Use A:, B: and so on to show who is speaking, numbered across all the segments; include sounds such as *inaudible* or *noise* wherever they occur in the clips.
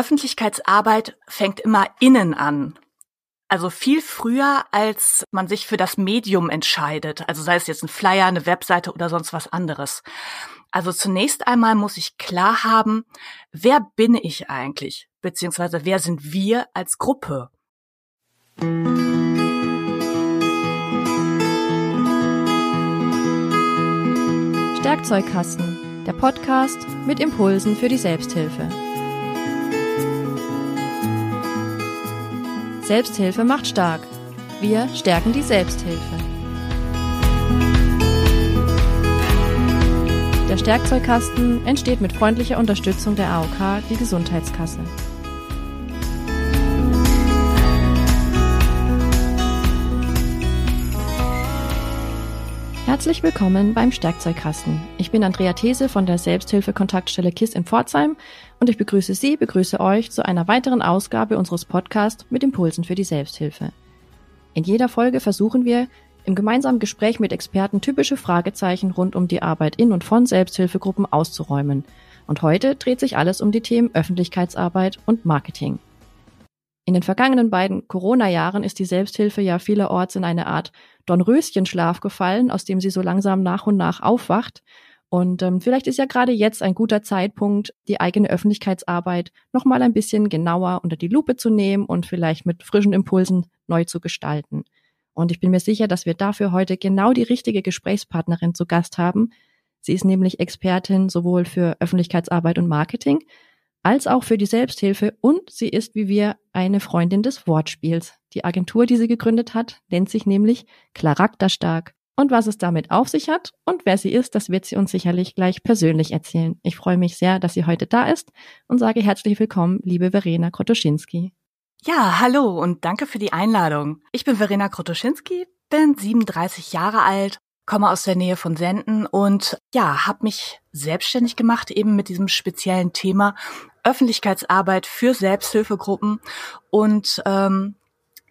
A: Öffentlichkeitsarbeit fängt immer innen an. Also viel früher, als man sich für das Medium entscheidet. Also sei es jetzt ein Flyer, eine Webseite oder sonst was anderes. Also zunächst einmal muss ich klar haben, wer bin ich eigentlich? Beziehungsweise wer sind wir als Gruppe?
B: Werkzeugkasten, der Podcast mit Impulsen für die Selbsthilfe. Selbsthilfe macht stark. Wir stärken die Selbsthilfe. Der Stärkzeugkasten entsteht mit freundlicher Unterstützung der AOK, die Gesundheitskasse. Herzlich willkommen beim Stärkzeugkasten. Ich bin Andrea These von der Selbsthilfe-Kontaktstelle KISS in Pforzheim und ich begrüße Sie, begrüße euch zu einer weiteren Ausgabe unseres Podcasts mit Impulsen für die Selbsthilfe. In jeder Folge versuchen wir, im gemeinsamen Gespräch mit Experten typische Fragezeichen rund um die Arbeit in und von Selbsthilfegruppen auszuräumen. Und heute dreht sich alles um die Themen Öffentlichkeitsarbeit und Marketing. In den vergangenen beiden Corona-Jahren ist die Selbsthilfe ja vielerorts in eine Art Dornröschenschlaf gefallen, aus dem sie so langsam nach und nach aufwacht. Und ähm, vielleicht ist ja gerade jetzt ein guter Zeitpunkt, die eigene Öffentlichkeitsarbeit nochmal ein bisschen genauer unter die Lupe zu nehmen und vielleicht mit frischen Impulsen neu zu gestalten. Und ich bin mir sicher, dass wir dafür heute genau die richtige Gesprächspartnerin zu Gast haben. Sie ist nämlich Expertin sowohl für Öffentlichkeitsarbeit und Marketing, als auch für die Selbsthilfe und sie ist wie wir eine Freundin des Wortspiels. Die Agentur, die sie gegründet hat, nennt sich nämlich Charakterstark. Und was es damit auf sich hat und wer sie ist, das wird sie uns sicherlich gleich persönlich erzählen. Ich freue mich sehr, dass sie heute da ist und sage herzlich willkommen, liebe Verena Krotoschinski.
A: Ja, hallo und danke für die Einladung. Ich bin Verena Krotoschinski, bin 37 Jahre alt komme aus der Nähe von Senden und ja, habe mich selbstständig gemacht eben mit diesem speziellen Thema Öffentlichkeitsarbeit für Selbsthilfegruppen und ähm,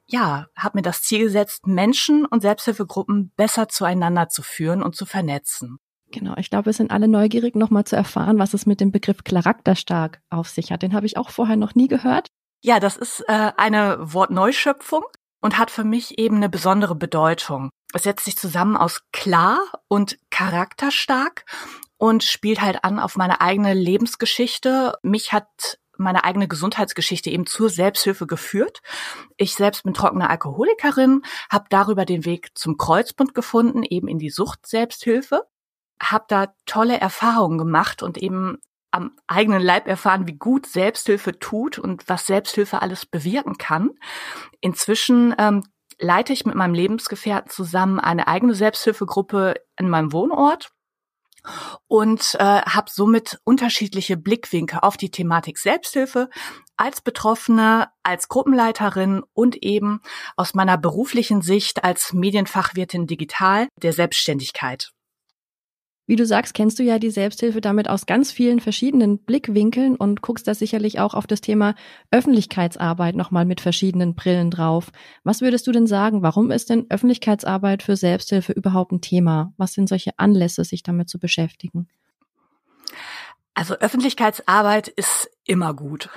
A: ja, habe mir das Ziel gesetzt, Menschen und Selbsthilfegruppen besser zueinander zu führen und zu vernetzen.
B: Genau, ich glaube, wir sind alle neugierig, nochmal zu erfahren, was es mit dem Begriff charakterstark auf sich hat. Den habe ich auch vorher noch nie gehört.
A: Ja, das ist äh, eine Wortneuschöpfung und hat für mich eben eine besondere Bedeutung. Es setzt sich zusammen aus klar und charakterstark und spielt halt an auf meine eigene Lebensgeschichte. Mich hat meine eigene Gesundheitsgeschichte eben zur Selbsthilfe geführt. Ich selbst bin trockene Alkoholikerin, habe darüber den Weg zum Kreuzbund gefunden, eben in die Sucht-Selbsthilfe, habe da tolle Erfahrungen gemacht und eben am eigenen Leib erfahren, wie gut Selbsthilfe tut und was Selbsthilfe alles bewirken kann. Inzwischen ähm, leite ich mit meinem Lebensgefährten zusammen eine eigene Selbsthilfegruppe in meinem Wohnort und äh, habe somit unterschiedliche Blickwinkel auf die Thematik Selbsthilfe als Betroffene, als Gruppenleiterin und eben aus meiner beruflichen Sicht als Medienfachwirtin digital der Selbstständigkeit.
B: Wie du sagst, kennst du ja die Selbsthilfe damit aus ganz vielen verschiedenen Blickwinkeln und guckst da sicherlich auch auf das Thema Öffentlichkeitsarbeit nochmal mit verschiedenen Brillen drauf. Was würdest du denn sagen? Warum ist denn Öffentlichkeitsarbeit für Selbsthilfe überhaupt ein Thema? Was sind solche Anlässe, sich damit zu beschäftigen?
A: Also Öffentlichkeitsarbeit ist immer gut.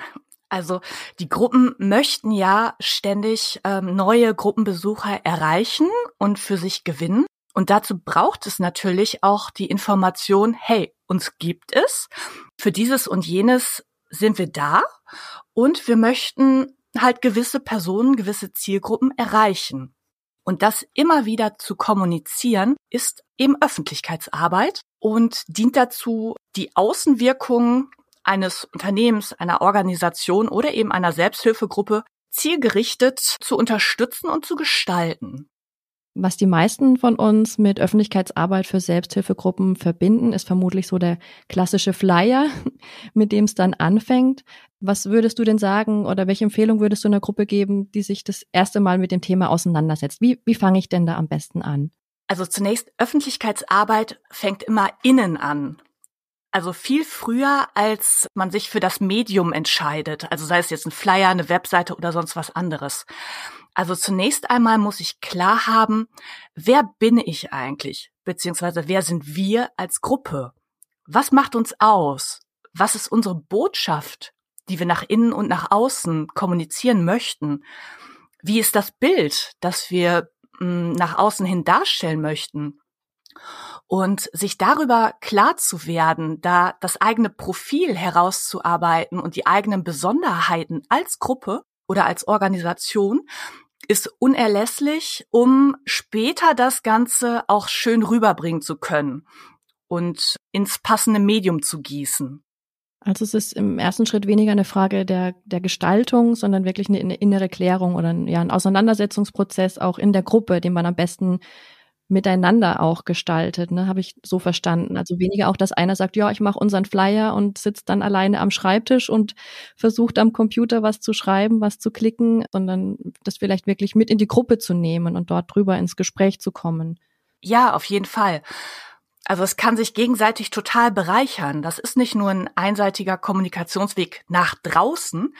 A: Also die Gruppen möchten ja ständig ähm, neue Gruppenbesucher erreichen und für sich gewinnen. Und dazu braucht es natürlich auch die Information, hey, uns gibt es, für dieses und jenes sind wir da und wir möchten halt gewisse Personen, gewisse Zielgruppen erreichen. Und das immer wieder zu kommunizieren, ist eben Öffentlichkeitsarbeit und dient dazu, die Außenwirkung eines Unternehmens, einer Organisation oder eben einer Selbsthilfegruppe zielgerichtet zu unterstützen und zu gestalten.
B: Was die meisten von uns mit Öffentlichkeitsarbeit für Selbsthilfegruppen verbinden, ist vermutlich so der klassische Flyer, *laughs* mit dem es dann anfängt. Was würdest du denn sagen oder welche Empfehlung würdest du einer Gruppe geben, die sich das erste Mal mit dem Thema auseinandersetzt? Wie, wie fange ich denn da am besten an?
A: Also zunächst, Öffentlichkeitsarbeit fängt immer innen an. Also viel früher, als man sich für das Medium entscheidet. Also sei es jetzt ein Flyer, eine Webseite oder sonst was anderes. Also zunächst einmal muss ich klar haben, wer bin ich eigentlich? Beziehungsweise wer sind wir als Gruppe? Was macht uns aus? Was ist unsere Botschaft die wir nach innen und nach außen kommunizieren möchten? Wie ist das Bild, das wir mh, hm, nach außen hin darstellen möchten? Und sich darüber klar zu werden, da das eigene Profil herauszuarbeiten und die eigenen Besonderheiten als Gruppe oder als Organisation ist unerlässlich, um später das Ganze auch schön rüberbringen zu können und ins passende Medium zu gießen.
B: Also es ist im ersten Schritt weniger eine Frage der, der Gestaltung, sondern wirklich eine, innere Klärung oder ein, ja, ein Auseinandersetzungsprozess auch in der Gruppe, den man am besten miteinander auch gestaltet, ne, habe ich so verstanden. Also weniger auch, dass einer sagt, ja, ich mache unseren Flyer und sitzt dann alleine am Schreibtisch und versucht am Computer was zu schreiben, was zu klicken, sondern das vielleicht wirklich mit in die Gruppe zu nehmen und dort drüber ins Gespräch zu kommen.
A: Ja, auf jeden Fall. Also es kann sich gegenseitig total bereichern. Das ist nicht nur ein einseitiger Kommunikationsweg nach draußen,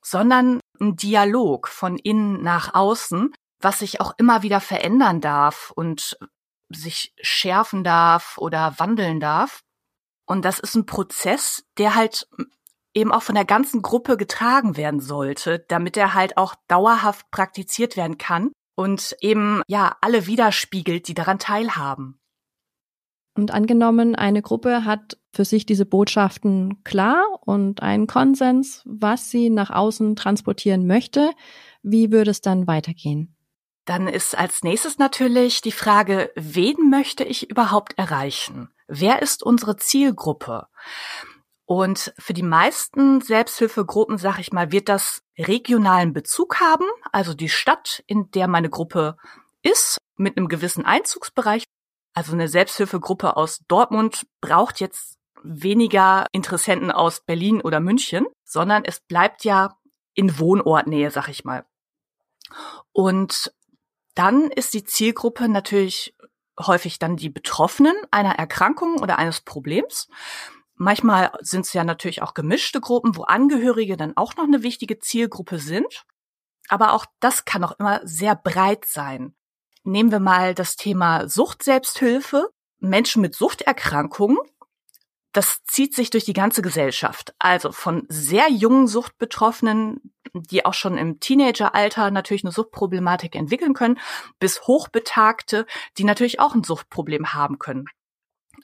A: sondern ein Dialog von innen nach außen, was sich auch immer wieder verändern darf und sich schärfen darf oder wandeln darf. Und das ist ein Prozess, der halt eben auch von der ganzen Gruppe getragen werden sollte, damit er halt auch dauerhaft praktiziert werden kann und eben ja alle widerspiegelt, die daran teilhaben.
B: Und angenommen, eine Gruppe hat für sich diese Botschaften klar und einen Konsens, was sie nach außen transportieren möchte, wie würde es dann weitergehen?
A: Dann ist als nächstes natürlich die Frage, wen möchte ich überhaupt erreichen? Wer ist unsere Zielgruppe? Und für die meisten Selbsthilfegruppen, sag ich mal, wird das regionalen Bezug haben, also die Stadt, in der meine Gruppe ist, mit einem gewissen Einzugsbereich. Also eine Selbsthilfegruppe aus Dortmund braucht jetzt weniger Interessenten aus Berlin oder München, sondern es bleibt ja in Wohnortnähe, sag ich mal. Und dann ist die Zielgruppe natürlich häufig dann die Betroffenen einer Erkrankung oder eines Problems. Manchmal sind es ja natürlich auch gemischte Gruppen, wo Angehörige dann auch noch eine wichtige Zielgruppe sind. Aber auch das kann auch immer sehr breit sein. Nehmen wir mal das Thema Sucht-Selbsthilfe. Menschen mit Suchterkrankungen das zieht sich durch die ganze Gesellschaft. Also von sehr jungen Suchtbetroffenen, die auch schon im Teenageralter natürlich eine Suchtproblematik entwickeln können, bis Hochbetagte, die natürlich auch ein Suchtproblem haben können.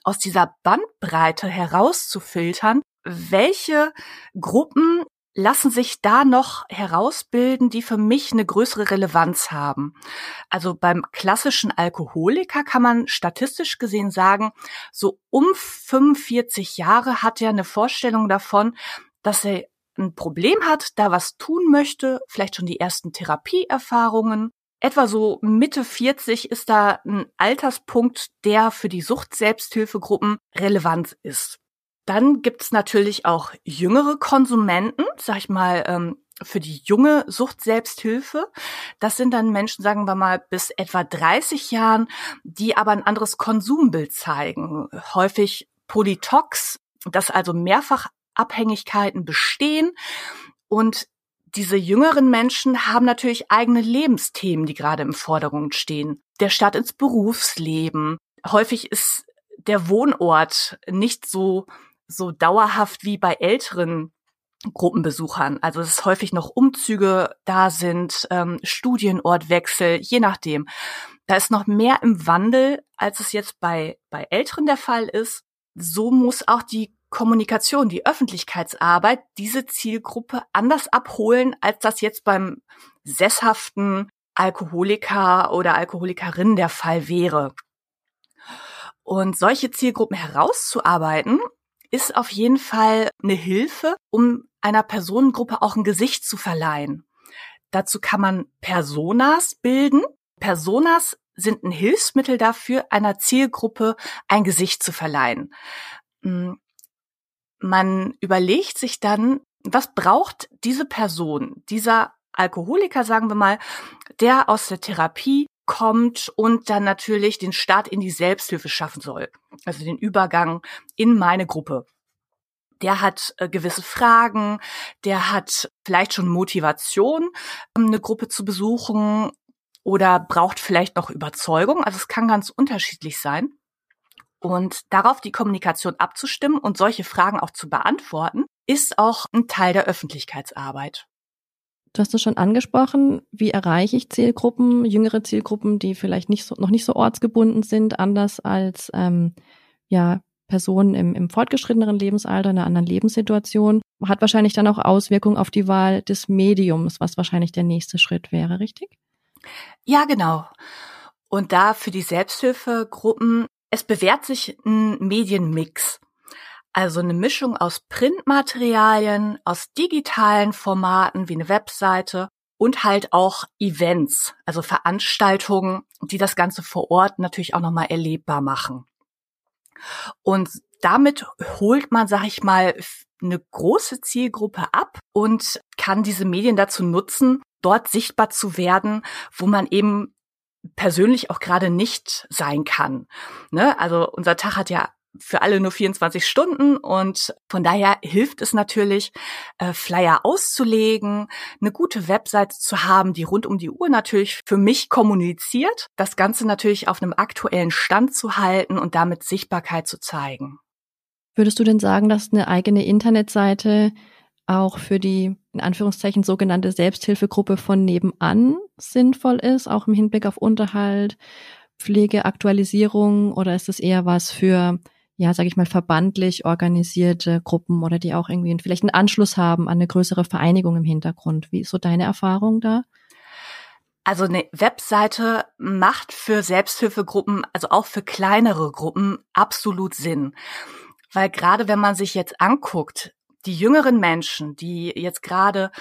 A: Aus dieser Bandbreite herauszufiltern, welche Gruppen lassen sich da noch herausbilden, die für mich eine größere Relevanz haben. Also beim klassischen Alkoholiker kann man statistisch gesehen sagen, so um 45 Jahre hat er eine Vorstellung davon, dass er ein Problem hat, da was tun möchte, vielleicht schon die ersten Therapieerfahrungen. Etwa so Mitte 40 ist da ein Alterspunkt, der für die Sucht-Selbsthilfegruppen relevant ist. Dann gibt's natürlich auch jüngere Konsumenten, sag ich mal, ähm, für die junge Sucht-Selbsthilfe. Das sind dann Menschen, sagen wir mal, bis etwa 30 Jahren, die aber ein anderes Konsumbild zeigen. Häufig Polytox, dass also Mehrfachabhängigkeiten bestehen und diese jüngeren Menschen haben natürlich eigene Lebensthemen, die gerade im Vordergrund stehen. Der Start ins Berufsleben. Häufig ist der Wohnort nicht so so dauerhaft wie bei älteren Gruppenbesuchern. Also es ist häufig noch Umzüge da sind, ähm, Studienortwechsel, je nachdem. Da ist noch mehr im Wandel, als es jetzt bei, bei Älteren der Fall ist. So muss auch die Kommunikation, die Öffentlichkeitsarbeit diese Zielgruppe anders abholen, als das jetzt beim sesshaften Alkoholiker oder Alkoholikerin der Fall wäre. Und solche Zielgruppen herauszuarbeiten ist auf jeden Fall eine Hilfe, um einer Personengruppe auch ein Gesicht zu verleihen. Dazu kann man Personas bilden. Personas sind ein Hilfsmittel dafür, einer Zielgruppe ein Gesicht zu verleihen. Hm, man überlegt sich dann, was braucht diese Person, dieser Alkoholiker, sagen wir mal, der aus der Therapie kommt und dann natürlich den Start in die Selbsthilfe schaffen soll. Also den Übergang in meine Gruppe. Der hat äh, gewisse Fragen, der hat vielleicht schon Motivation, ähm, eine Gruppe zu besuchen oder braucht vielleicht noch Überzeugung. Also es kann ganz unterschiedlich sein. Und darauf die Kommunikation abzustimmen und solche Fragen auch zu beantworten, ist auch ein Teil der Öffentlichkeitsarbeit.
B: Du hast es schon angesprochen. Wie erreiche ich Zielgruppen, jüngere Zielgruppen, die vielleicht nicht so, noch nicht so ortsgebunden sind, anders als ähm, ja Personen im, im fortgeschritteneren Lebensalter, in einer anderen Lebenssituation? Hat wahrscheinlich dann auch Auswirkungen auf die Wahl des Mediums, was wahrscheinlich der nächste Schritt wäre, richtig?
A: Ja, genau. Und da für die Selbsthilfegruppen, es bewährt sich ein Medienmix. Also eine Mischung aus Printmaterialien, aus digitalen Formaten wie eine Webseite und halt auch Events, also Veranstaltungen, die das Ganze vor Ort natürlich auch nochmal erlebbar machen. Und damit holt man, sag ich mal, eine große Zielgruppe ab und kann diese Medien dazu nutzen, dort sichtbar zu werden, wo man eben persönlich auch gerade nicht sein kann. Ne? Also unser Tag hat ja für alle nur 24 Stunden und von daher hilft es natürlich, äh, Flyer auszulegen, eine gute Webseite zu haben, die rund um die Uhr natürlich für mich kommuniziert, das Ganze natürlich auf einem aktuellen Stand zu halten und damit Sichtbarkeit zu zeigen.
B: Würdest du denn sagen, dass eine eigene Internetseite auch für die in Anführungszeichen sogenannte Selbsthilfegruppe von nebenan sinnvoll ist, auch im Hinblick auf Unterhalt, Pflege, Aktualisierung oder ist es eher was für ja, sage ich mal, verbandlich organisierte Gruppen oder die auch irgendwie vielleicht einen Anschluss haben an eine größere Vereinigung im Hintergrund. Wie ist so deine Erfahrung da?
A: Also eine Webseite macht für Selbsthilfegruppen, also auch für kleinere Gruppen, absolut Sinn. Weil gerade wenn man sich jetzt anguckt, die jüngeren Menschen, die jetzt gerade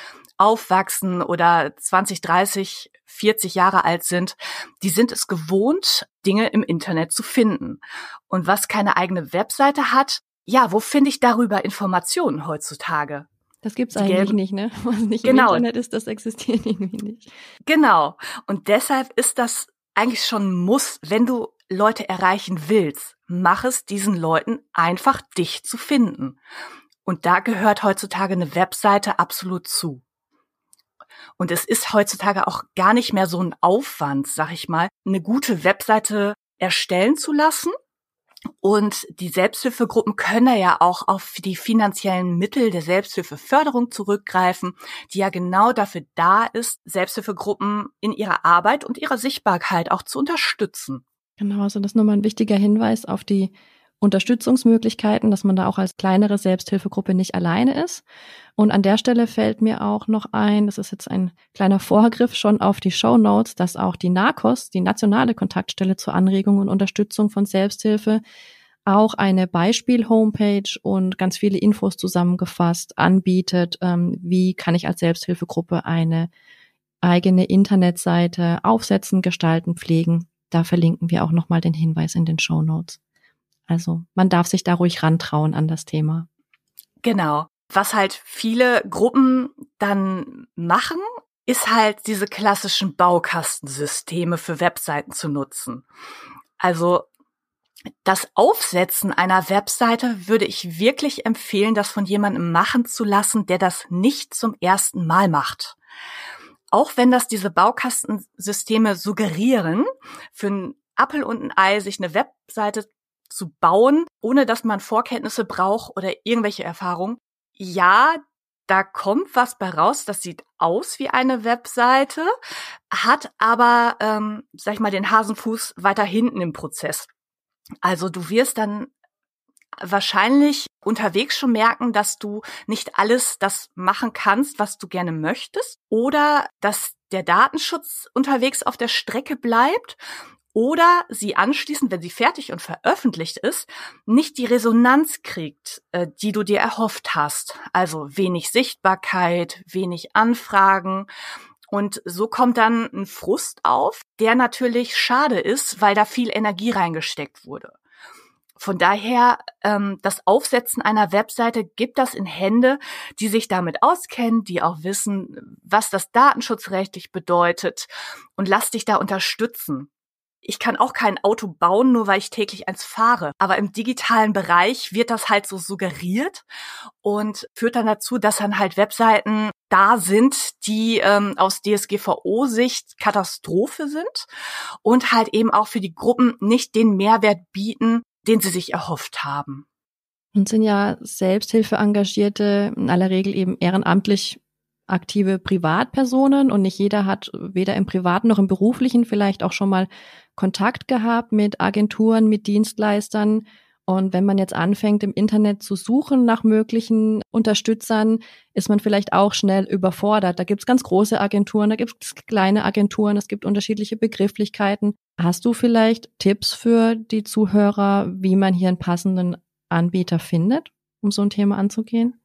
A: aufwachsen oder 20, 30, 40 Jahre alt sind, die sind es gewohnt, Dinge im Internet zu finden. Und was keine eigene Webseite hat, ja, wo finde ich darüber Informationen heutzutage?
B: Das gibt's eigentlich gelben. nicht, ne? *laughs* Was nicht
A: genau.
B: im Internet ist, das existiert *laughs* irgendwie nicht.
A: Genau. Und deshalb ist das eigentlich schon ein Muss, wenn du Leute erreichen willst, mach es diesen Leuten einfach, dich zu finden. Und da gehört heutzutage eine Webseite absolut zu. Und es ist heutzutage auch gar nicht mehr so ein Aufwand, sag ich mal, eine gute Webseite erstellen zu lassen. Und die Selbsthilfegruppen können ja auch auf die finanziellen Mittel der Selbsthilfeförderung zurückgreifen, die ja genau dafür da ist, Selbsthilfegruppen in ihrer Arbeit und ihrer Sichtbarkeit auch zu unterstützen.
B: Genau, also das ist nochmal ein wichtiger Hinweis auf die Unterstützungsmöglichkeiten, dass man da auch als kleinere Selbsthilfegruppe nicht alleine ist. Und an der Stelle fällt mir auch noch ein, das ist jetzt ein kleiner Vorgriff schon auf die Show Notes, dass auch die NACOS, die nationale Kontaktstelle zur Anregung und Unterstützung von Selbsthilfe, auch eine Beispiel-Homepage und ganz viele Infos zusammengefasst anbietet, ähm, wie kann ich als Selbsthilfegruppe eine eigene Internetseite aufsetzen, gestalten, pflegen. Da verlinken wir auch nochmal den Hinweis in den Show Notes. Also man darf sich da ruhig rantrauen an das Thema.
A: Genau. Was halt viele Gruppen dann machen, ist halt diese klassischen Baukastensysteme für Webseiten zu nutzen. Also das Aufsetzen einer Webseite würde ich wirklich empfehlen, das von jemandem machen zu lassen, der das nicht zum ersten Mal macht. Auch wenn das diese Baukastensysteme suggerieren, für ein Apple und ein Ei sich eine Webseite zu bauen, ohne dass man Vorkenntnisse braucht oder irgendwelche Erfahrungen. Ja, da kommt was bei raus, das sieht aus wie eine Webseite, hat aber, ähm, sag ich mal, den Hasenfuß weiter hinten im Prozess. Also du wirst dann wahrscheinlich unterwegs schon merken, dass du nicht alles das machen kannst, was du gerne möchtest, oder dass der Datenschutz unterwegs auf der Strecke bleibt oder sie anschließend, wenn sie fertig und veröffentlicht ist, nicht die Resonanz kriegt, äh, die du dir erhofft hast. Also wenig Sichtbarkeit, wenig Anfragen. Und so kommt dann ein Frust auf, der natürlich schade ist, weil da viel Energie reingesteckt wurde. Von daher, ähm, das Aufsetzen einer Webseite gibt das in Hände, die sich damit auskennen, die auch wissen, was das datenschutzrechtlich bedeutet und lass dich da unterstützen ich kann auch kein Auto bauen, nur weil ich täglich eins fahre. Aber im digitalen Bereich wird das halt so suggeriert und führt dann dazu, dass dann halt Webseiten da sind, die ähm, aus DSGVO-Sicht Katastrophe sind und halt eben auch für die Gruppen nicht den Mehrwert bieten, den sie sich erhofft haben.
B: Und sind ja Selbsthilfe engagierte, in aller Regel eben ehrenamtlich aktive Privatpersonen und nicht jeder hat weder im privaten noch im beruflichen vielleicht auch schon mal Kontakt gehabt mit Agenturen, mit Dienstleistern. Und wenn man jetzt anfängt, im Internet zu suchen nach möglichen Unterstützern, ist man vielleicht auch schnell überfordert. Da gibt's ganz große Agenturen, da gibt's kleine Agenturen, es gibt unterschiedliche Begrifflichkeiten. Hast du vielleicht Tipps für die Zuhörer, wie man hier einen passenden Anbieter findet, um so ein Thema anzugehen?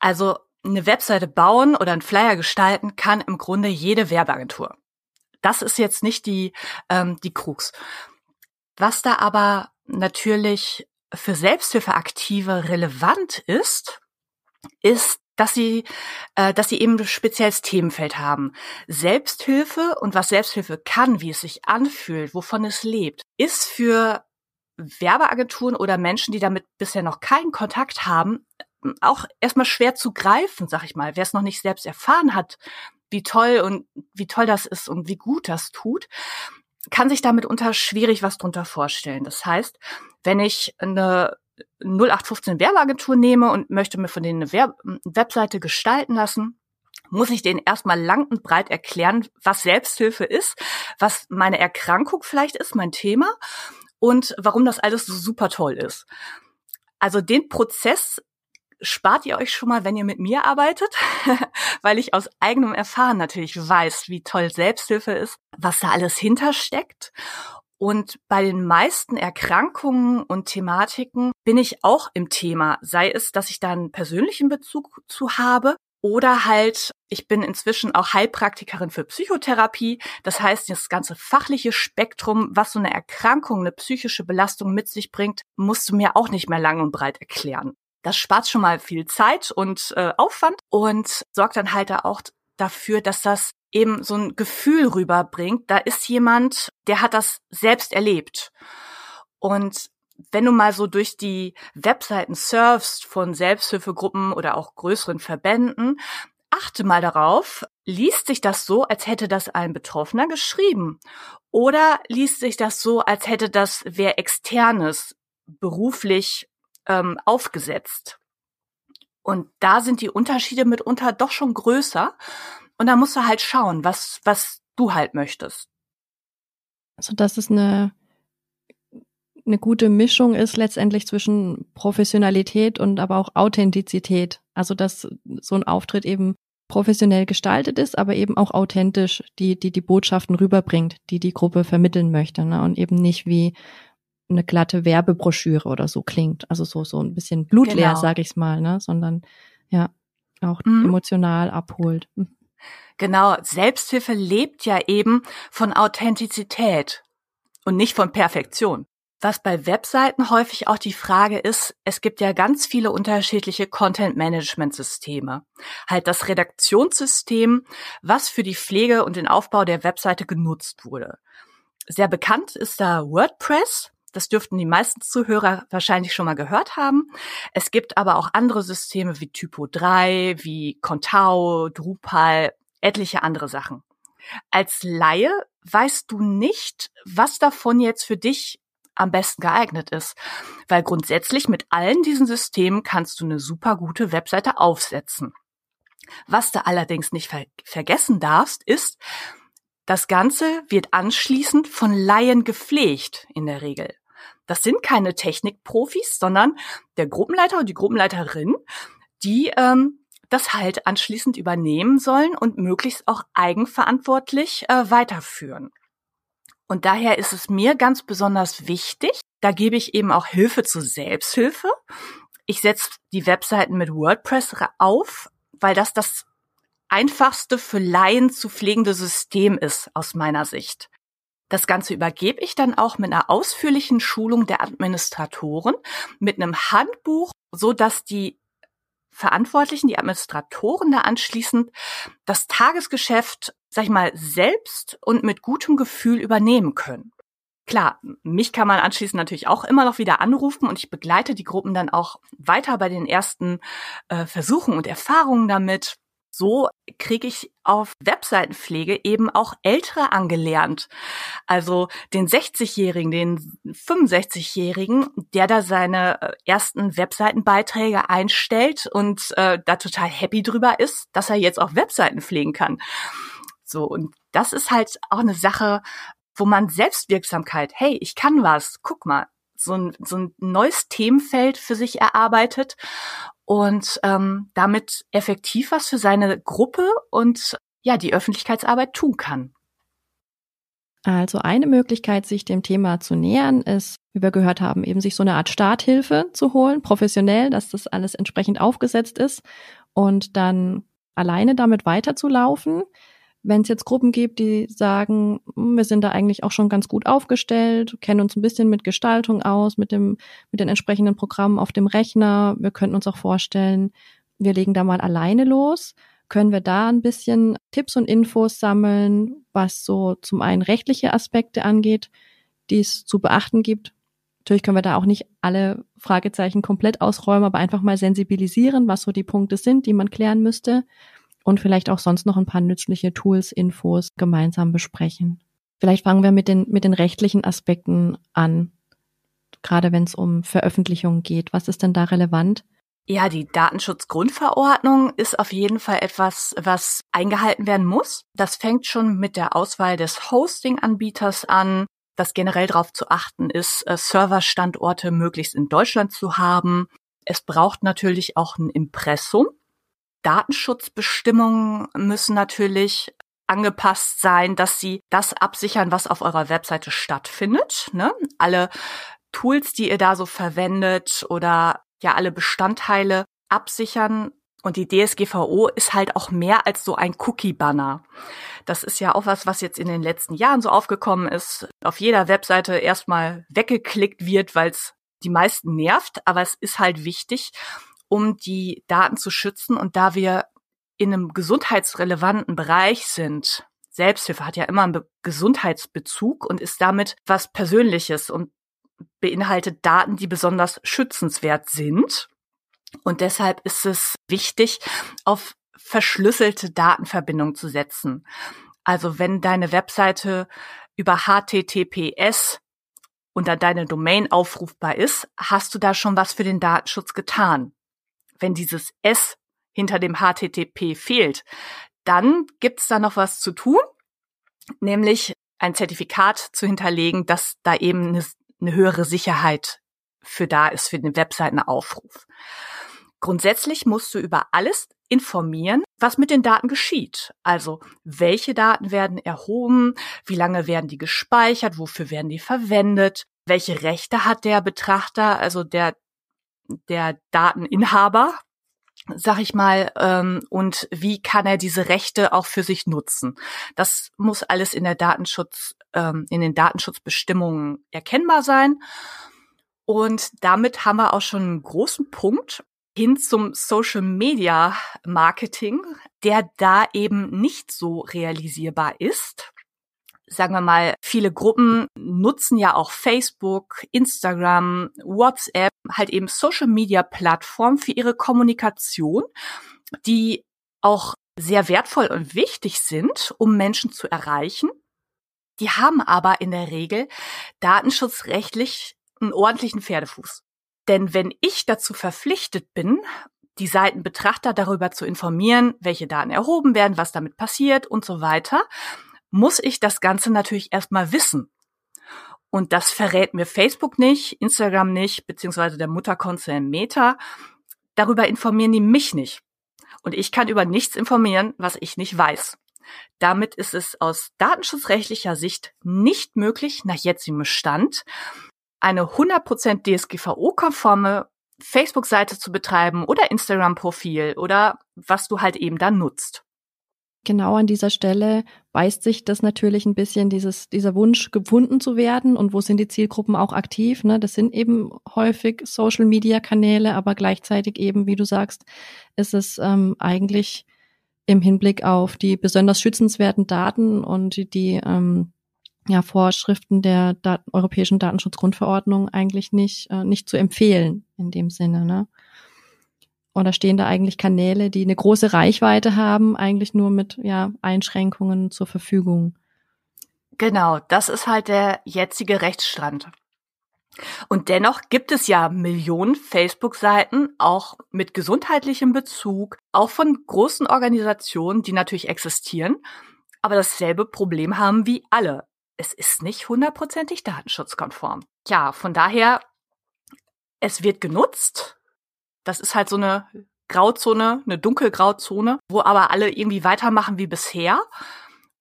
A: Also eine Webseite bauen oder einen Flyer gestalten kann im Grunde jede Werbeagentur. Das ist jetzt nicht die, ähm, die Krux. Was da aber natürlich für Selbsthilfeaktive relevant ist, ist, dass sie, äh, dass sie eben ein spezielles Themenfeld haben. Selbsthilfe und was Selbsthilfe kann, wie es sich anfühlt, wovon es lebt, ist für Werbeagenturen oder Menschen, die damit bisher noch keinen Kontakt haben, auch erstmal schwer zu greifen, sag ich mal. Wer es noch nicht selbst erfahren hat, wie toll und wie toll das ist und wie gut das tut, kann sich damit unter schwierig was drunter vorstellen. Das heißt, wenn ich eine 0815 Werbeagentur nehme und möchte mir von denen eine Werb Webseite gestalten lassen, muss ich denen erstmal lang und breit erklären, was Selbsthilfe ist, was meine Erkrankung vielleicht ist, mein Thema und warum das alles so super toll ist. Also den Prozess spart ihr euch schon mal, wenn ihr mit mir arbeitet, *laughs* weil ich aus eigenem Erfahren natürlich weiß, wie toll Selbsthilfe ist, was da alles hintersteckt. Und bei den meisten Erkrankungen und Thematiken bin ich auch im Thema, sei es, dass ich da einen persönlichen Bezug zu habe oder halt, ich bin inzwischen auch Heilpraktikerin für Psychotherapie. Das heißt, das ganze fachliche Spektrum, was so eine Erkrankung, eine psychische Belastung mit sich bringt, musst du mir auch nicht mehr lang und breit erklären. Das spart schon mal viel Zeit und äh, Aufwand und sorgt dann halt auch dafür, dass das eben so ein Gefühl rüberbringt. Da ist jemand, der hat das selbst erlebt. Und wenn du mal so durch die Webseiten surfst von Selbsthilfegruppen oder auch größeren Verbänden, achte mal darauf, liest sich das so, als hätte das ein Betroffener geschrieben? Oder liest sich das so, als hätte das wer externes beruflich ähm, aufgesetzt. Und da sind die Unterschiede mitunter doch schon größer. Und da musst du halt schauen, was, was du halt möchtest.
B: Also, dass es eine, eine gute Mischung ist letztendlich zwischen Professionalität und aber auch Authentizität. Also, dass so ein Auftritt eben professionell gestaltet ist, aber eben auch authentisch die, die, die Botschaften rüberbringt, die die Gruppe vermitteln möchte. Ne? Und eben nicht wie eine glatte Werbebroschüre oder so klingt. Also so, so ein bisschen blutleer, genau. sage ich's mal, ne? Sondern ja, auch mhm. emotional abholt. Mhm.
A: Genau, Selbsthilfe lebt ja eben von Authentizität und nicht von Perfektion. Was bei Webseiten häufig auch die Frage ist, es gibt ja ganz viele unterschiedliche Content-Management-Systeme. Halt das Redaktionssystem, was für die Pflege und den Aufbau der Webseite genutzt wurde. Sehr bekannt ist da WordPress, das dürften die meisten Zuhörer wahrscheinlich schon mal gehört haben. Es gibt aber auch andere Systeme wie Typo 3, wie Contao, Drupal, etliche andere Sachen. Als Laie weißt du nicht, was davon jetzt für dich am besten geeignet ist. Weil grundsätzlich mit allen diesen Systemen kannst du eine super gute Webseite aufsetzen. Was du allerdings nicht ver vergessen darfst, ist, das Ganze wird anschließend von Laien gepflegt in der Regel. Das sind keine Technikprofis, sondern der Gruppenleiter und die Gruppenleiterin, die ähm, das halt anschließend übernehmen sollen und möglichst auch eigenverantwortlich äh, weiterführen. Und daher ist es mir ganz besonders wichtig, da gebe ich eben auch Hilfe zur Selbsthilfe. Ich setze die Webseiten mit WordPress auf, weil das das einfachste für Laien zu pflegende System ist aus meiner Sicht. Das Ganze übergebe ich dann auch mit einer ausführlichen Schulung der Administratoren, mit einem Handbuch, so dass die Verantwortlichen, die Administratoren da anschließend das Tagesgeschäft, sag ich mal, selbst und mit gutem Gefühl übernehmen können. Klar, mich kann man anschließend natürlich auch immer noch wieder anrufen und ich begleite die Gruppen dann auch weiter bei den ersten äh, Versuchen und Erfahrungen damit. So kriege ich auf Webseitenpflege eben auch Ältere angelernt. Also den 60-Jährigen, den 65-Jährigen, der da seine äh, ersten Webseitenbeiträge einstellt und äh, da total happy drüber ist, dass er jetzt auch Webseiten pflegen kann. So, und das ist halt auch eine Sache, wo man Selbstwirksamkeit, hey, ich kann was, guck mal, so ein, so ein neues Themenfeld für sich erarbeitet und ähm, damit effektiv was für seine Gruppe und ja, die Öffentlichkeitsarbeit tun kann.
B: Also eine Möglichkeit, sich dem Thema zu nähern, ist, wie wir gehört haben, eben sich so eine Art Starthilfe zu holen, professionell, dass das alles entsprechend aufgesetzt ist und dann alleine damit weiterzulaufen wenn es jetzt Gruppen gibt, die sagen, hm, wir sind da eigentlich auch schon ganz gut aufgestellt, kennen uns ein bisschen mit Gestaltung aus, mit dem, mit den entsprechenden Programmen auf dem Rechner, wir könnten uns auch vorstellen, wir legen da mal alleine los, können wir da ein bisschen Tipps und Infos sammeln, was so zum einen rechtliche Aspekte angeht, die es zu beachten gibt. Natürlich können wir da auch nicht alle Fragezeichen komplett ausräumen, aber einfach mal sensibilisieren, was so die Punkte sind, die man klären müsste und vielleicht auch sonst noch ein paar nützliche Tools, Infos gemeinsam besprechen. Vielleicht fangen wir mit den, mit den rechtlichen Aspekten an, gerade wenn es um Veröffentlichungen geht. Was ist denn da relevant?
A: Ja, die Datenschutzgrundverordnung ist auf jeden Fall etwas, was eingehalten werden muss. Das fängt schon mit der Auswahl des Hosting-Anbieters an, dass generell darauf zu achten ist, äh, Serverstandorte möglichst in Deutschland zu haben. Es braucht natürlich auch ein Impressum. Datenschutzbestimmungen müssen natürlich angepasst sein, dass sie das absichern, was auf eurer Webseite stattfindet. Ne? Alle Tools, die ihr da so verwendet oder ja alle Bestandteile absichern. Und die DSGVO ist halt auch mehr als so ein Cookie-Banner. Das ist ja auch was, was jetzt in den letzten Jahren so aufgekommen ist. Auf jeder Webseite erstmal weggeklickt wird, weil es die meisten nervt. Aber es ist halt wichtig, um die Daten zu schützen. Und da wir in einem gesundheitsrelevanten Bereich sind, Selbsthilfe hat ja immer einen Be Gesundheitsbezug und ist damit was Persönliches und beinhaltet Daten, die besonders schützenswert sind. Und deshalb ist es wichtig, auf verschlüsselte Datenverbindungen zu setzen. Also wenn deine Webseite über HTTPS dann deine Domain aufrufbar ist, hast du da schon was für den Datenschutz getan wenn dieses S hinter dem HTTP fehlt, dann gibt's da noch was zu tun, nämlich ein Zertifikat zu hinterlegen, dass da eben eine, eine höhere Sicherheit für da ist für den Webseitenaufruf. Grundsätzlich musst du über alles informieren, was mit den Daten geschieht. Also welche Daten werden erhoben, wie lange werden die gespeichert, wofür werden die verwendet, welche Rechte hat der Betrachter, also der der Dateninhaber, sag ich mal, ähm, und wie kann er diese Rechte auch für sich nutzen. Das muss alles in der Datenschutz, ähm, in den Datenschutzbestimmungen erkennbar sein. Und damit haben wir auch schon einen großen Punkt hin zum Social Media Marketing, der da eben nicht so realisierbar ist sagen wir mal, viele Gruppen nutzen ja auch Facebook, Instagram, WhatsApp, halt eben Social Media Plattformen für ihre Kommunikation, die auch sehr wertvoll und wichtig sind, um Menschen zu erreichen. Die haben aber in der Regel datenschutzrechtlich einen ordentlichen Pferdefuß. Denn wenn ich dazu verpflichtet bin, die Seitenbetrachter darüber zu informieren, welche Daten erhoben werden, was damit passiert und so weiter, muss ich das Ganze natürlich erstmal wissen. Und das verrät mir Facebook nicht, Instagram nicht, beziehungsweise der Mutterkonzern Meta. Darüber informieren die mich nicht. Und ich kann über nichts informieren, was ich nicht weiß. Damit ist es aus datenschutzrechtlicher Sicht nicht möglich, nach jetzigem Stand, eine 100% DSGVO-konforme Facebook-Seite zu betreiben oder Instagram-Profil oder was du halt eben da nutzt
B: genau an dieser Stelle beißt sich das natürlich ein bisschen dieses, dieser Wunsch gefunden zu werden und wo sind die Zielgruppen auch aktiv. Ne? Das sind eben häufig Social Media Kanäle, aber gleichzeitig eben, wie du sagst, ist es ähm, eigentlich im Hinblick auf die besonders schützenswerten Daten und die, die ähm, ja, Vorschriften der Dat Europäischen Datenschutzgrundverordnung eigentlich nicht, äh, nicht zu empfehlen in dem Sinne. Ne? Oder stehen da eigentlich Kanäle, die eine große Reichweite haben, eigentlich nur mit ja, Einschränkungen zur Verfügung?
A: Genau, das ist halt der jetzige Rechtsstand. Und dennoch gibt es ja Millionen Facebook-Seiten, auch mit gesundheitlichem Bezug, auch von großen Organisationen, die natürlich existieren, aber dasselbe Problem haben wie alle. Es ist nicht hundertprozentig datenschutzkonform. Ja, von daher, es wird genutzt. Das ist halt so eine Grauzone, eine dunkelgrauzone, wo aber alle irgendwie weitermachen wie bisher.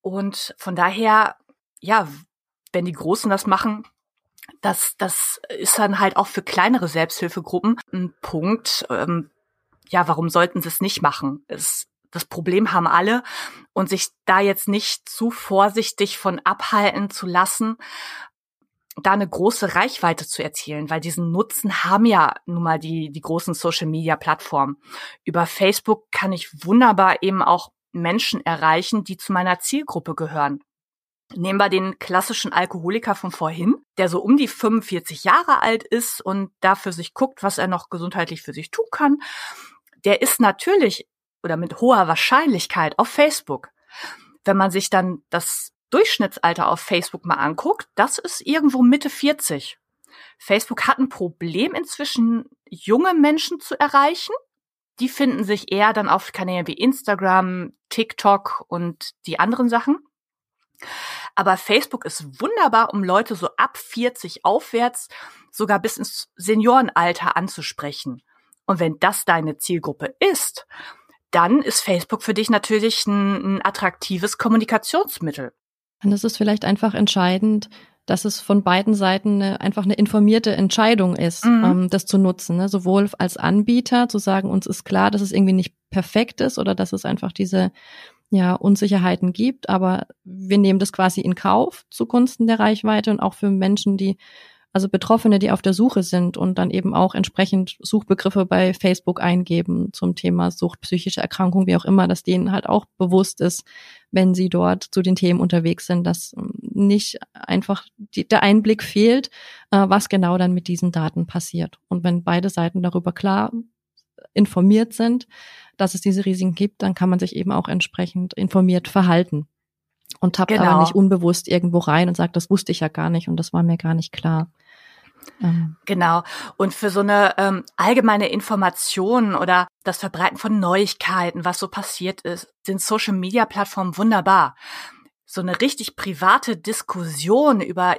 A: Und von daher, ja, wenn die Großen das machen, das, das ist dann halt auch für kleinere Selbsthilfegruppen ein Punkt. Ähm, ja, warum sollten sie es nicht machen? Es, das Problem haben alle und sich da jetzt nicht zu vorsichtig von abhalten zu lassen, da eine große Reichweite zu erzielen, weil diesen Nutzen haben ja nun mal die, die großen Social Media Plattformen. Über Facebook kann ich wunderbar eben auch Menschen erreichen, die zu meiner Zielgruppe gehören. Nehmen wir den klassischen Alkoholiker von vorhin, der so um die 45 Jahre alt ist und da für sich guckt, was er noch gesundheitlich für sich tun kann. Der ist natürlich oder mit hoher Wahrscheinlichkeit auf Facebook. Wenn man sich dann das Durchschnittsalter auf Facebook mal anguckt, das ist irgendwo Mitte 40. Facebook hat ein Problem inzwischen, junge Menschen zu erreichen. Die finden sich eher dann auf Kanälen wie Instagram, TikTok und die anderen Sachen. Aber Facebook ist wunderbar, um Leute so ab 40 aufwärts, sogar bis ins Seniorenalter anzusprechen. Und wenn das deine Zielgruppe ist, dann ist Facebook für dich natürlich ein, ein attraktives Kommunikationsmittel.
B: Und es ist vielleicht einfach entscheidend, dass es von beiden Seiten eine, einfach eine informierte Entscheidung ist, mhm. ähm, das zu nutzen. Ne? Sowohl als Anbieter zu sagen, uns ist klar, dass es irgendwie nicht perfekt ist oder dass es einfach diese ja, Unsicherheiten gibt, aber wir nehmen das quasi in Kauf zugunsten der Reichweite und auch für Menschen, die also Betroffene, die auf der Suche sind und dann eben auch entsprechend Suchbegriffe bei Facebook eingeben zum Thema Sucht, psychische Erkrankung, wie auch immer, dass denen halt auch bewusst ist, wenn sie dort zu den Themen unterwegs sind, dass ähm, nicht einfach die, der Einblick fehlt, äh, was genau dann mit diesen Daten passiert. Und wenn beide Seiten darüber klar informiert sind, dass es diese Risiken gibt, dann kann man sich eben auch entsprechend informiert verhalten und tappt genau. aber nicht unbewusst irgendwo rein und sagt, das wusste ich ja gar nicht und das war mir gar nicht klar.
A: Ähm. Genau. Und für so eine ähm, allgemeine Information oder das Verbreiten von Neuigkeiten, was so passiert ist, sind Social-Media-Plattformen wunderbar. So eine richtig private Diskussion über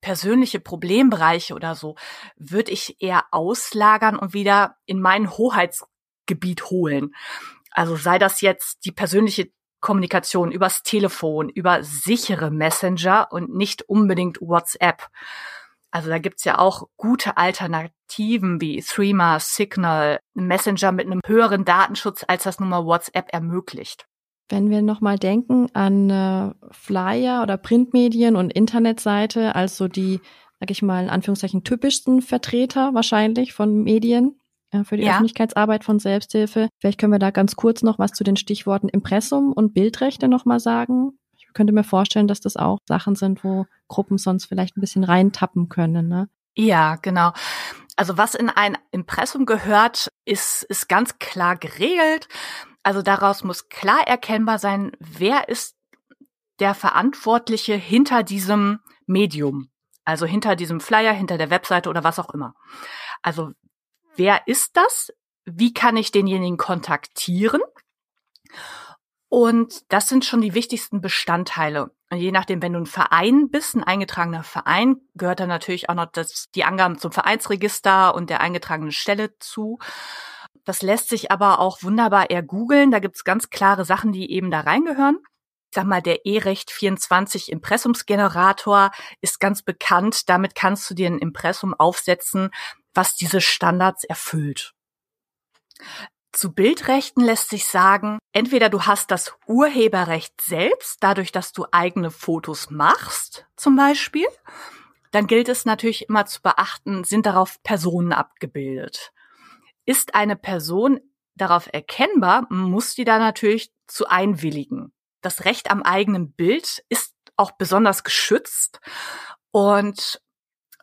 A: persönliche Problembereiche oder so, würde ich eher auslagern und wieder in mein Hoheitsgebiet holen. Also sei das jetzt die persönliche Kommunikation übers Telefon, über sichere Messenger und nicht unbedingt WhatsApp. Also da gibt's ja auch gute Alternativen wie Threema, Signal, Messenger mit einem höheren Datenschutz, als das nun mal WhatsApp ermöglicht.
B: Wenn wir nochmal denken an äh, Flyer oder Printmedien und Internetseite, also die, sag ich mal, in Anführungszeichen typischsten Vertreter wahrscheinlich von Medien äh, für die ja. Öffentlichkeitsarbeit von Selbsthilfe. Vielleicht können wir da ganz kurz noch was zu den Stichworten Impressum und Bildrechte nochmal sagen. Ich könnte mir vorstellen, dass das auch Sachen sind, wo Gruppen sonst vielleicht ein bisschen reintappen können. Ne?
A: Ja, genau. Also was in ein Impressum gehört, ist, ist ganz klar geregelt. Also daraus muss klar erkennbar sein, wer ist der Verantwortliche hinter diesem Medium. Also hinter diesem Flyer, hinter der Webseite oder was auch immer. Also wer ist das? Wie kann ich denjenigen kontaktieren? Und das sind schon die wichtigsten Bestandteile. Und je nachdem, wenn du ein Verein bist, ein eingetragener Verein, gehört dann natürlich auch noch das, die Angaben zum Vereinsregister und der eingetragenen Stelle zu. Das lässt sich aber auch wunderbar eher googeln. Da gibt's ganz klare Sachen, die eben da reingehören. Ich sag mal, der E-Recht 24 Impressumsgenerator ist ganz bekannt. Damit kannst du dir ein Impressum aufsetzen, was diese Standards erfüllt. Zu Bildrechten lässt sich sagen, entweder du hast das Urheberrecht selbst, dadurch, dass du eigene Fotos machst, zum Beispiel, dann gilt es natürlich immer zu beachten, sind darauf Personen abgebildet. Ist eine Person darauf erkennbar, muss die da natürlich zu einwilligen. Das Recht am eigenen Bild ist auch besonders geschützt und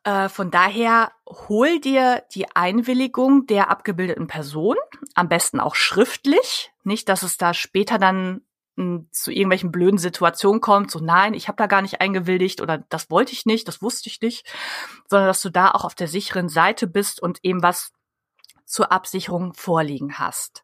A: Äh, von daher hol dir die Einwilligung der abgebildeten Person, am besten auch schriftlich, nicht, dass es da später dann hm, zu irgendwelchen blöden Situationen kommt, so nein, ich habe da gar nicht eingewilligt oder das wollte ich nicht, das wusste ich nicht, sondern dass du da auch auf der sicheren Seite bist und eben was zur Absicherung vorliegen hast.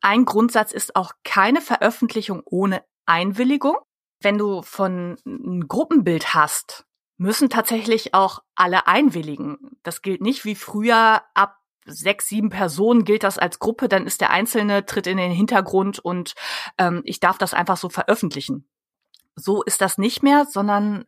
A: Ein Grundsatz ist auch keine Veröffentlichung ohne Einwilligung. Wenn du von ein Gruppenbild hast, müssen tatsächlich auch alle einwilligen. Das gilt nicht wie früher ab sechs, sieben Personen gilt das als Gruppe, dann ist der Einzelne, tritt in den Hintergrund und ähm, ich darf das einfach so veröffentlichen. So ist das nicht mehr, sondern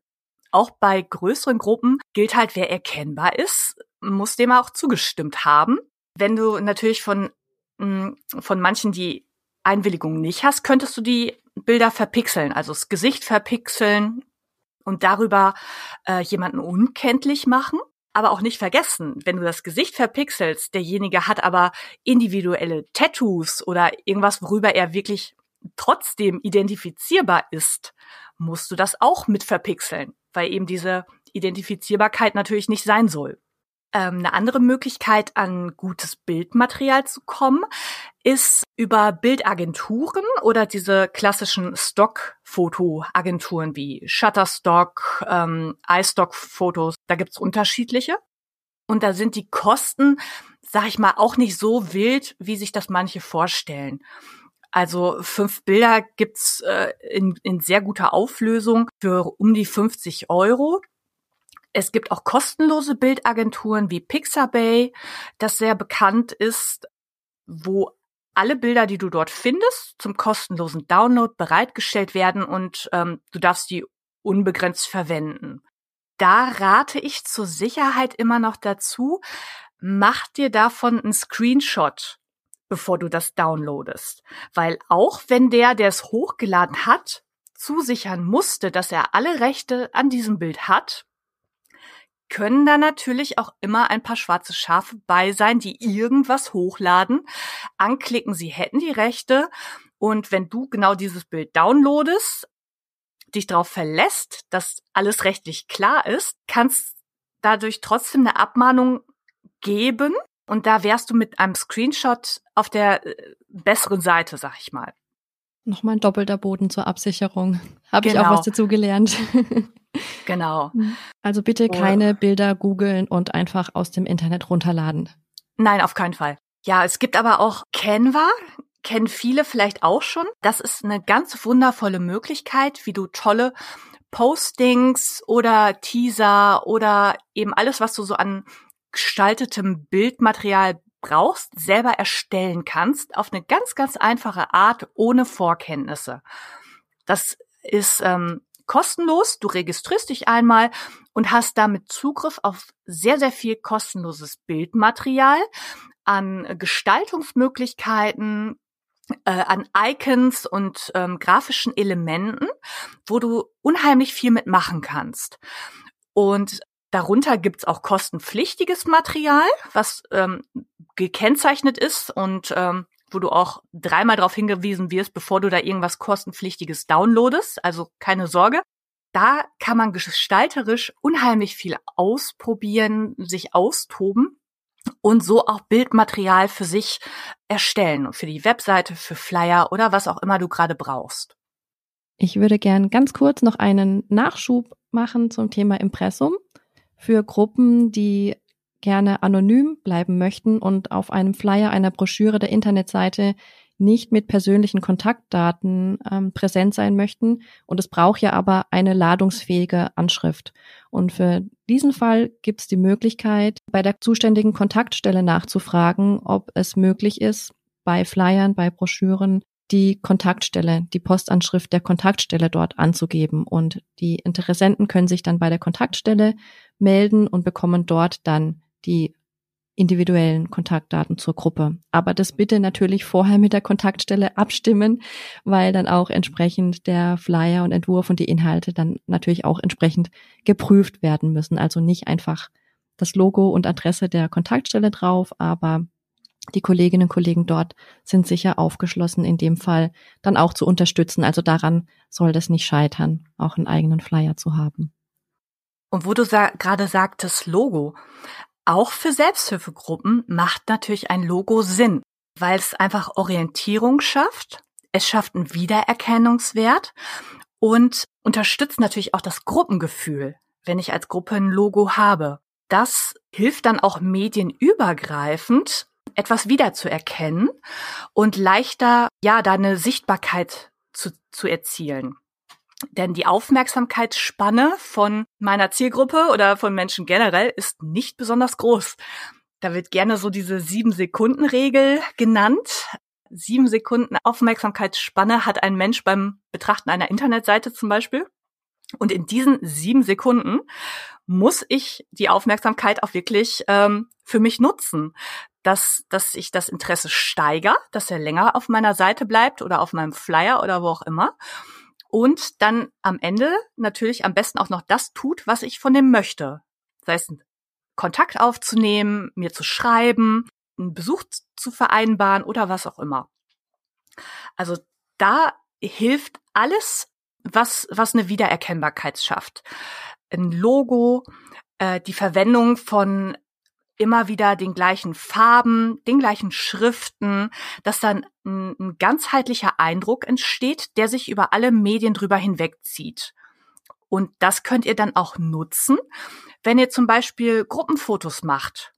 A: auch bei größeren Gruppen gilt halt, wer erkennbar ist, muss dem auch zugestimmt haben. Wenn du natürlich von, mm, von manchen die Einwilligung nicht hast, könntest du die Bilder verpixeln, also das Gesicht verpixeln und darüber äh, jemanden unkenntlich machen. Aber auch nicht vergessen, wenn du das Gesicht verpixelst, derjenige hat aber individuelle Tattoos oder irgendwas, worüber er wirklich trotzdem identifizierbar ist, musst du das auch mit verpixeln, weil eben diese Identifizierbarkeit natürlich nicht sein soll. Ähm, eine andere Möglichkeit, an gutes Bildmaterial zu kommen, ist über Bildagenturen oder diese klassischen Stock-Foto-Agenturen wie Shutterstock, ähm, iStock-Fotos. Da gibt's unterschiedliche. Und da sind die Kosten, sag ich mal, auch nicht so wild, wie sich das manche vorstellen. Also fünf Bilder gibt's äh, in, in sehr guter Auflösung für um die 50 Euro. Es gibt auch kostenlose Bildagenturen wie Pixabay, das sehr bekannt ist, wo alle Bilder, die du dort findest, zum kostenlosen Download bereitgestellt werden und ähm, du darfst die unbegrenzt verwenden. Da rate ich zur Sicherheit immer noch dazu, mach dir davon einen Screenshot, bevor du das downloadest. Weil auch wenn der, der es hochgeladen hat, zusichern musste, dass er alle Rechte an diesem Bild hat, können da natürlich auch immer ein paar schwarze Schafe bei sein, die irgendwas hochladen, anklicken, sie hätten die Rechte. Und wenn du genau dieses Bild downloadest, dich darauf verlässt, dass alles rechtlich klar ist, kannst dadurch trotzdem eine Abmahnung geben. Und da wärst du mit einem Screenshot auf der äh, besseren Seite, sag ich mal.
B: Nochmal ein doppelter Boden zur Absicherung. Habe genau. ich auch was dazu gelernt. *laughs*
A: genau.
B: Mhm. Also bitte keine Bilder googeln und einfach aus dem Internet runterladen.
A: Nein, auf keinen Fall. Ja, es gibt aber auch Canva, kennen viele vielleicht auch schon. Das ist eine ganz wundervolle Möglichkeit, wie du tolle Postings oder Teaser oder eben alles, was du so an gestaltetem Bildmaterial brauchst, selber erstellen kannst, auf eine ganz, ganz einfache Art, ohne Vorkenntnisse. Das ist ähm, kostenlos. Du registrierst dich einmal und hast damit Zugriff auf sehr, sehr viel kostenloses Bildmaterial, an Gestaltungsmöglichkeiten, äh, an Icons und ähm, grafischen Elementen, wo du unheimlich viel mitmachen kannst. Und Darunter gibt's auch kostenpflichtiges Material, was ähm, gekennzeichnet ist und ähm, wo du auch dreimal darauf hingewiesen wirst, bevor du da irgendwas kostenpflichtiges downloadest. Also keine Sorge. Da kann man gestalterisch unheimlich viel ausprobieren, sich austoben und so auch Bildmaterial für sich erstellen, für die Webseite, für Flyer oder was auch immer du gerade brauchst.
B: Ich würde gern ganz kurz noch einen Nachschub machen zum Thema Impressum für Gruppen, die gerne anonym bleiben möchten und auf einem Flyer einer Broschüre der Internetseite nicht mit persönlichen Kontaktdaten ähm, präsent sein möchten. Und es braucht ja aber eine ladungsfähige Anschrift. Und für diesen Fall gibt es die Möglichkeit, bei der zuständigen Kontaktstelle nachzufragen, ob es möglich ist, bei Flyern, bei Broschüren die Kontaktstelle, die Postanschrift der Kontaktstelle dort anzugeben. Und die Interessenten können sich dann bei der Kontaktstelle melden und bekommen dort dann die individuellen Kontaktdaten zur Gruppe. Aber das bitte natürlich vorher mit der Kontaktstelle abstimmen, weil dann auch entsprechend der Flyer und Entwurf und die Inhalte dann natürlich auch entsprechend geprüft werden müssen. Also nicht einfach das Logo und Adresse der Kontaktstelle drauf, aber die Kolleginnen und Kollegen dort sind sicher aufgeschlossen, in dem Fall dann auch zu unterstützen. Also daran soll das nicht scheitern, auch einen eigenen Flyer zu haben.
A: Und wo du sa gerade sagtest, Logo, auch für Selbsthilfegruppen macht natürlich ein Logo Sinn, weil es einfach Orientierung schafft, es schafft einen Wiedererkennungswert und unterstützt natürlich auch das Gruppengefühl, wenn ich als Gruppe ein Logo habe. Das hilft dann auch medienübergreifend, etwas wiederzuerkennen und leichter, ja, da eine Sichtbarkeit zu, zu erzielen. Denn die Aufmerksamkeitsspanne von meiner Zielgruppe oder von Menschen generell ist nicht besonders groß. Da wird gerne so diese sieben Sekunden Regel genannt. Sieben Sekunden Aufmerksamkeitsspanne hat ein Mensch beim Betrachten einer Internetseite zum Beispiel. Und in diesen sieben Sekunden muss ich die Aufmerksamkeit auch wirklich ähm, für mich nutzen, dass, dass ich das Interesse steigere, dass er länger auf meiner Seite bleibt oder auf meinem Flyer oder wo auch immer und dann am Ende natürlich am besten auch noch das tut, was ich von dem möchte. Sei es Kontakt aufzunehmen, mir zu schreiben, einen Besuch zu vereinbaren oder was auch immer. Also da hilft alles, was, was eine Wiedererkennbarkeit schafft. Ein Logo, äh, die Verwendung von immer wieder den gleichen Farben, den gleichen Schriften, dass dann ein, ein ganzheitlicher Eindruck entsteht, der sich über alle Medien drüber hinwegzieht. Und das könnt ihr dann auch nutzen, wenn ihr zum Beispiel Gruppenfotos macht.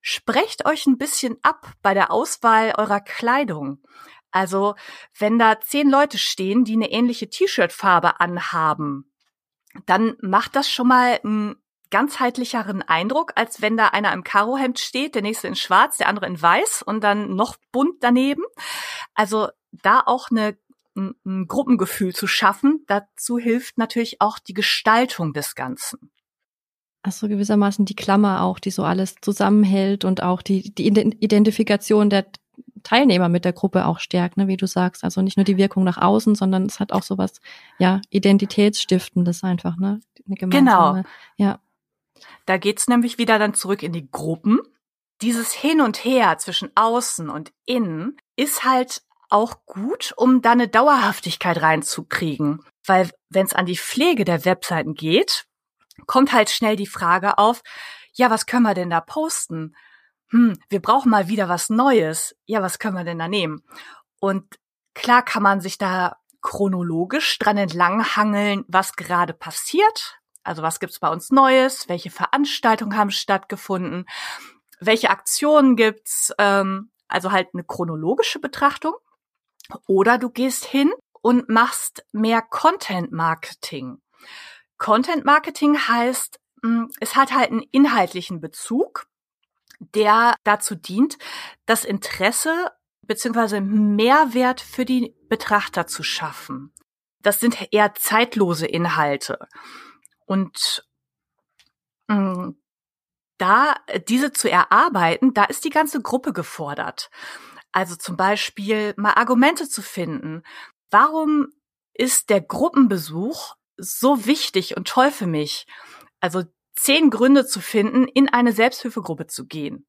A: Sprecht euch ein bisschen ab bei der Auswahl eurer Kleidung. Also, wenn da zehn Leute stehen, die eine ähnliche T-Shirt-Farbe anhaben, dann macht das schon mal einen ganzheitlicheren Eindruck, als wenn da einer im Karohemd steht, der nächste in schwarz, der andere in weiß und dann noch bunt daneben. Also da auch eine, ein, Gruppengefühl zu schaffen, dazu hilft natürlich auch die Gestaltung des Ganzen.
B: Also gewissermaßen die Klammer auch, die so alles zusammenhält und auch die, die Identifikation der Teilnehmer mit der Gruppe auch stärkt, ne, wie du sagst. Also nicht nur die Wirkung nach außen, sondern es hat auch sowas, ja, Identitätsstiftendes einfach, ne?
A: genau.
B: Ja.
A: Da geht's nämlich wieder dann zurück in die Gruppen. Dieses Hin und Her zwischen außen und innen ist halt auch gut, um da eine Dauerhaftigkeit reinzukriegen. Weil wenn es an die Pflege der Webseiten geht, kommt halt schnell die Frage auf, ja, was können wir denn da posten? Hm, wir brauchen mal wieder was Neues. Ja, was können wir denn da nehmen? Und klar kann man sich da chronologisch dran entlanghangeln, was gerade passiert. Also was gibt's bei uns Neues? Welche Veranstaltungen haben stattgefunden? Welche Aktionen gibt's? Ähm, also halt eine chronologische Betrachtung. Oder du gehst hin und machst mehr Content Marketing. Content Marketing heißt, hm, es hat halt einen inhaltlichen Bezug, der dazu dient, das Interesse beziehungsweise Mehrwert für die Betrachter zu schaffen. Das sind eher zeitlose Inhalte. Und mh, mm, da diese zu erarbeiten, da ist die ganze Gruppe gefordert. Also zum Beispiel mal Argumente zu finden. Warum ist der Gruppenbesuch so wichtig und toll für mich? Also zehn Gründe zu finden, in eine Selbsthilfegruppe zu gehen.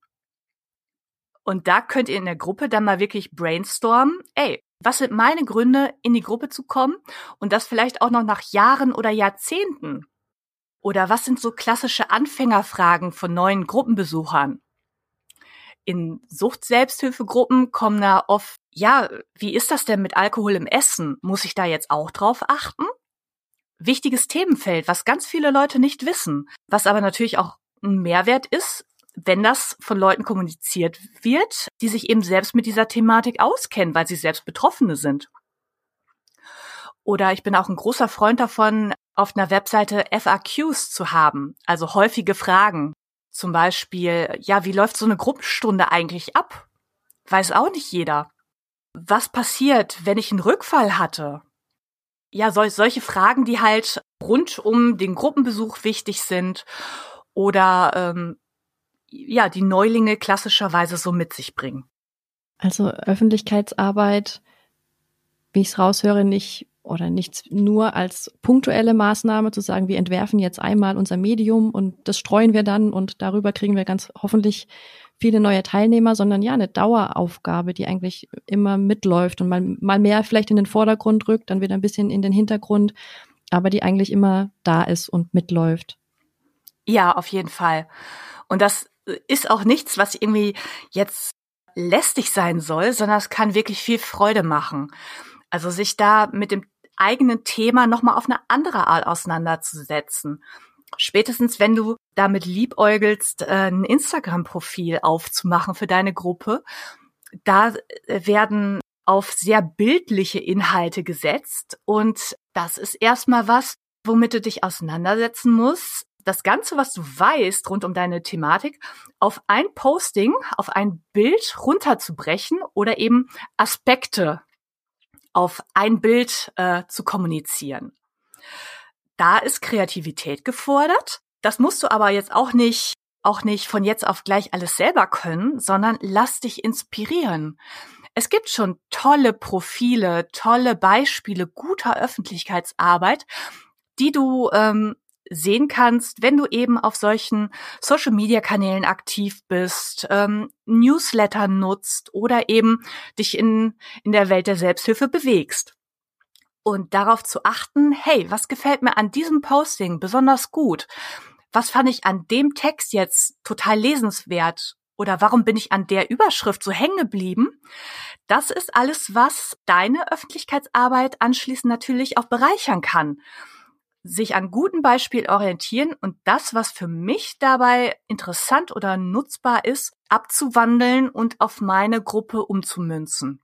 A: Und da könnt ihr in der Gruppe dann mal wirklich brainstormen, ey, was sind meine Gründe, in die Gruppe zu kommen? Und das vielleicht auch noch nach Jahren oder Jahrzehnten. Oder was sind so klassische Anfängerfragen von neuen Gruppenbesuchern? In Sucht-Selbsthilfegruppen kommen da oft, ja, wie ist das denn mit Alkohol im Essen? Muss ich da jetzt auch drauf achten? Wichtiges Themenfeld, was ganz viele Leute nicht wissen, was aber natürlich auch ein Mehrwert ist, wenn das von Leuten kommuniziert wird, die sich eben selbst mit dieser Thematik auskennen, weil sie selbst Betroffene sind. Oder ich bin auch ein großer Freund davon, auf einer Webseite FAQs zu haben, also häufige Fragen. Zum Beispiel, ja, wie läuft so eine Gruppenstunde eigentlich ab? Weiß auch nicht jeder. Was passiert, wenn ich einen Rückfall hatte? Ja, sol solche Fragen, die halt rund um den Gruppenbesuch wichtig sind oder ähm, ja, die Neulinge klassischerweise so mit sich bringen.
B: Also Öffentlichkeitsarbeit, wie ich es raushöre, nicht oder nichts nur als punktuelle Maßnahme zu sagen, wir entwerfen jetzt einmal unser Medium und das streuen wir dann und darüber kriegen wir ganz hoffentlich viele neue Teilnehmer, sondern ja, eine Daueraufgabe, die eigentlich immer mitläuft und mal, mal mehr vielleicht in den Vordergrund rückt, dann wieder ein bisschen in den Hintergrund, aber die eigentlich immer da ist und mitläuft.
A: Ja, auf jeden Fall. Und das ist auch nichts, was irgendwie jetzt lästig sein soll, sondern es kann wirklich viel Freude machen. Also sich da mit dem eigenen Thema nochmal auf eine andere Art auseinanderzusetzen. Spätestens, wenn du damit liebäugelst, äh, ein Instagram-Profil aufzumachen für deine Gruppe, da werden auf sehr bildliche Inhalte gesetzt und das ist erstmal was, womit du dich auseinandersetzen musst. Das Ganze, was du weißt rund um deine Thematik, auf ein Posting, auf ein Bild runterzubrechen oder eben Aspekte auf ein Bild äh, zu kommunizieren. Da ist Kreativität gefordert. Das musst du aber jetzt auch nicht, auch nicht von jetzt auf gleich alles selber können, sondern lass dich inspirieren. Es gibt schon tolle Profile, tolle Beispiele guter Öffentlichkeitsarbeit, die du ähm, sehen kannst, wenn du eben auf solchen Social-Media-Kanälen aktiv bist, ähm, Newsletter nutzt oder eben dich in, in der Welt der Selbsthilfe bewegst. Und darauf zu achten, hey, was gefällt mir an diesem Posting besonders gut? Was fand ich an dem Text jetzt total lesenswert? Oder warum bin ich an der Überschrift so hängen geblieben? Das ist alles, was deine Öffentlichkeitsarbeit anschließend natürlich auch bereichern kann sich an guten Beispielen orientieren und das, was für mich dabei interessant oder nutzbar ist, abzuwandeln und auf meine Gruppe umzumünzen.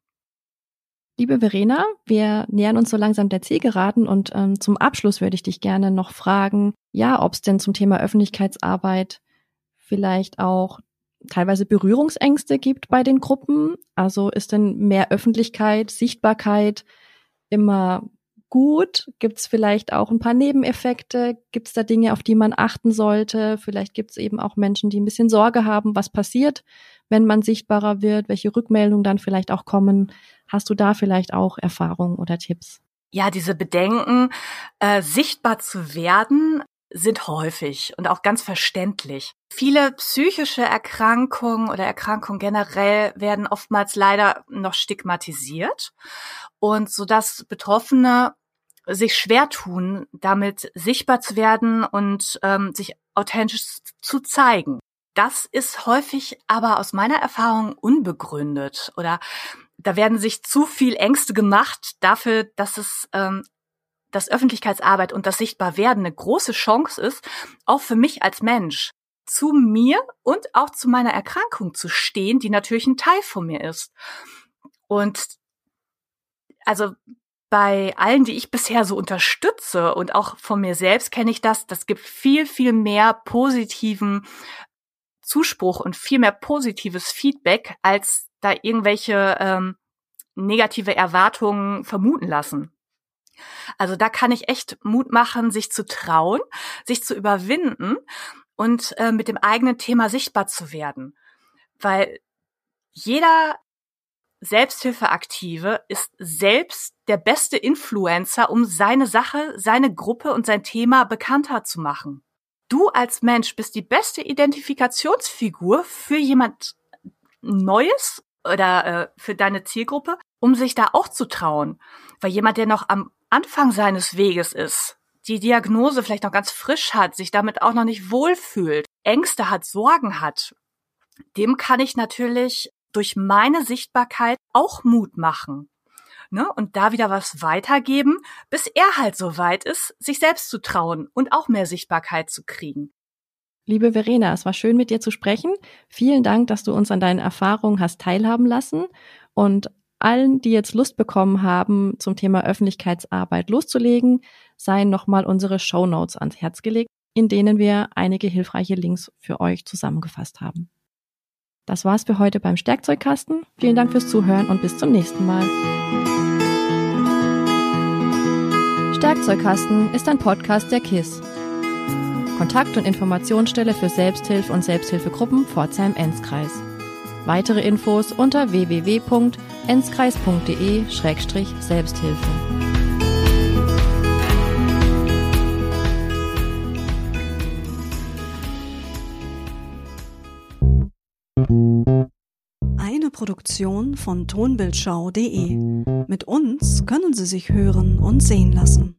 B: Liebe Verena, wir nähern uns so langsam der Zielgeraden und ähm, zum Abschluss würde ich dich gerne noch fragen, ja, ob es denn zum Thema Öffentlichkeitsarbeit vielleicht auch teilweise Berührungsängste gibt bei den Gruppen. Also ist denn mehr Öffentlichkeit, Sichtbarkeit immer gut? Gibt es vielleicht auch ein paar Nebeneffekte? Gibt es da Dinge, auf die man achten sollte? Vielleicht gibt es eben auch Menschen, die ein bisschen Sorge haben, was passiert, wenn man sichtbarer wird, welche Rückmeldungen dann vielleicht auch kommen. Hast du da vielleicht auch Erfahrungen oder Tipps?
A: Ja, diese Bedenken, äh, sichtbar zu werden, sind häufig und auch ganz verständlich. Viele psychische Erkrankungen oder Erkrankungen generell werden oftmals leider noch stigmatisiert und so dass Betroffene sich schwer tun, damit sichtbar zu werden und ähm, sich authentisch zu zeigen. Das ist häufig aber aus meiner Erfahrung unbegründet oder da werden sich zu viel Ängste gemacht dafür, dass es ähm, dass Öffentlichkeitsarbeit und das Sichtbarwerden eine große Chance ist, auch für mich als Mensch zu mir und auch zu meiner Erkrankung zu stehen, die natürlich ein Teil von mir ist. Und also bei allen, die ich bisher so unterstütze und auch von mir selbst kenne ich das, das gibt viel, viel mehr positiven Zuspruch und viel mehr positives Feedback, als da irgendwelche ähm, negative Erwartungen vermuten lassen. Also da kann ich echt Mut machen, sich zu trauen, sich zu überwinden und äh, mit dem eigenen Thema sichtbar zu werden. Weil jeder Selbsthilfeaktive ist selbst der beste Influencer, um seine Sache, seine Gruppe und sein Thema bekannter zu machen. Du als Mensch bist die beste Identifikationsfigur für jemand Neues oder äh, für deine Zielgruppe, um sich da auch zu trauen. Weil jemand, der noch am Anfang seines Weges ist, die Diagnose vielleicht noch ganz frisch hat, sich damit auch noch nicht wohlfühlt, Ängste hat, Sorgen hat, dem kann ich natürlich durch meine Sichtbarkeit auch Mut machen. Ne? Und da wieder was weitergeben, bis er halt so weit ist, sich selbst zu trauen und auch mehr Sichtbarkeit zu kriegen.
B: Liebe Verena, es war schön mit dir zu sprechen. Vielen Dank, dass du uns an deinen Erfahrungen hast teilhaben lassen und allen, die jetzt Lust bekommen haben, zum Thema Öffentlichkeitsarbeit loszulegen, seien nochmal unsere Show Notes ans Herz gelegt, in denen wir einige hilfreiche Links für euch zusammengefasst haben. Das war's für heute beim Stärkzeugkasten. Vielen Dank fürs Zuhören und bis zum nächsten Mal. Stärkzeugkasten ist ein Podcast der KISS. Kontakt- und Informationsstelle für Selbsthilfe und Selbsthilfegruppen Pforzheim-Enzkreis. Weitere Infos unter www.enzkreis.de-selbsthilfe.
C: Eine Produktion von tonbildschau.de. Mit uns können Sie sich hören und sehen lassen.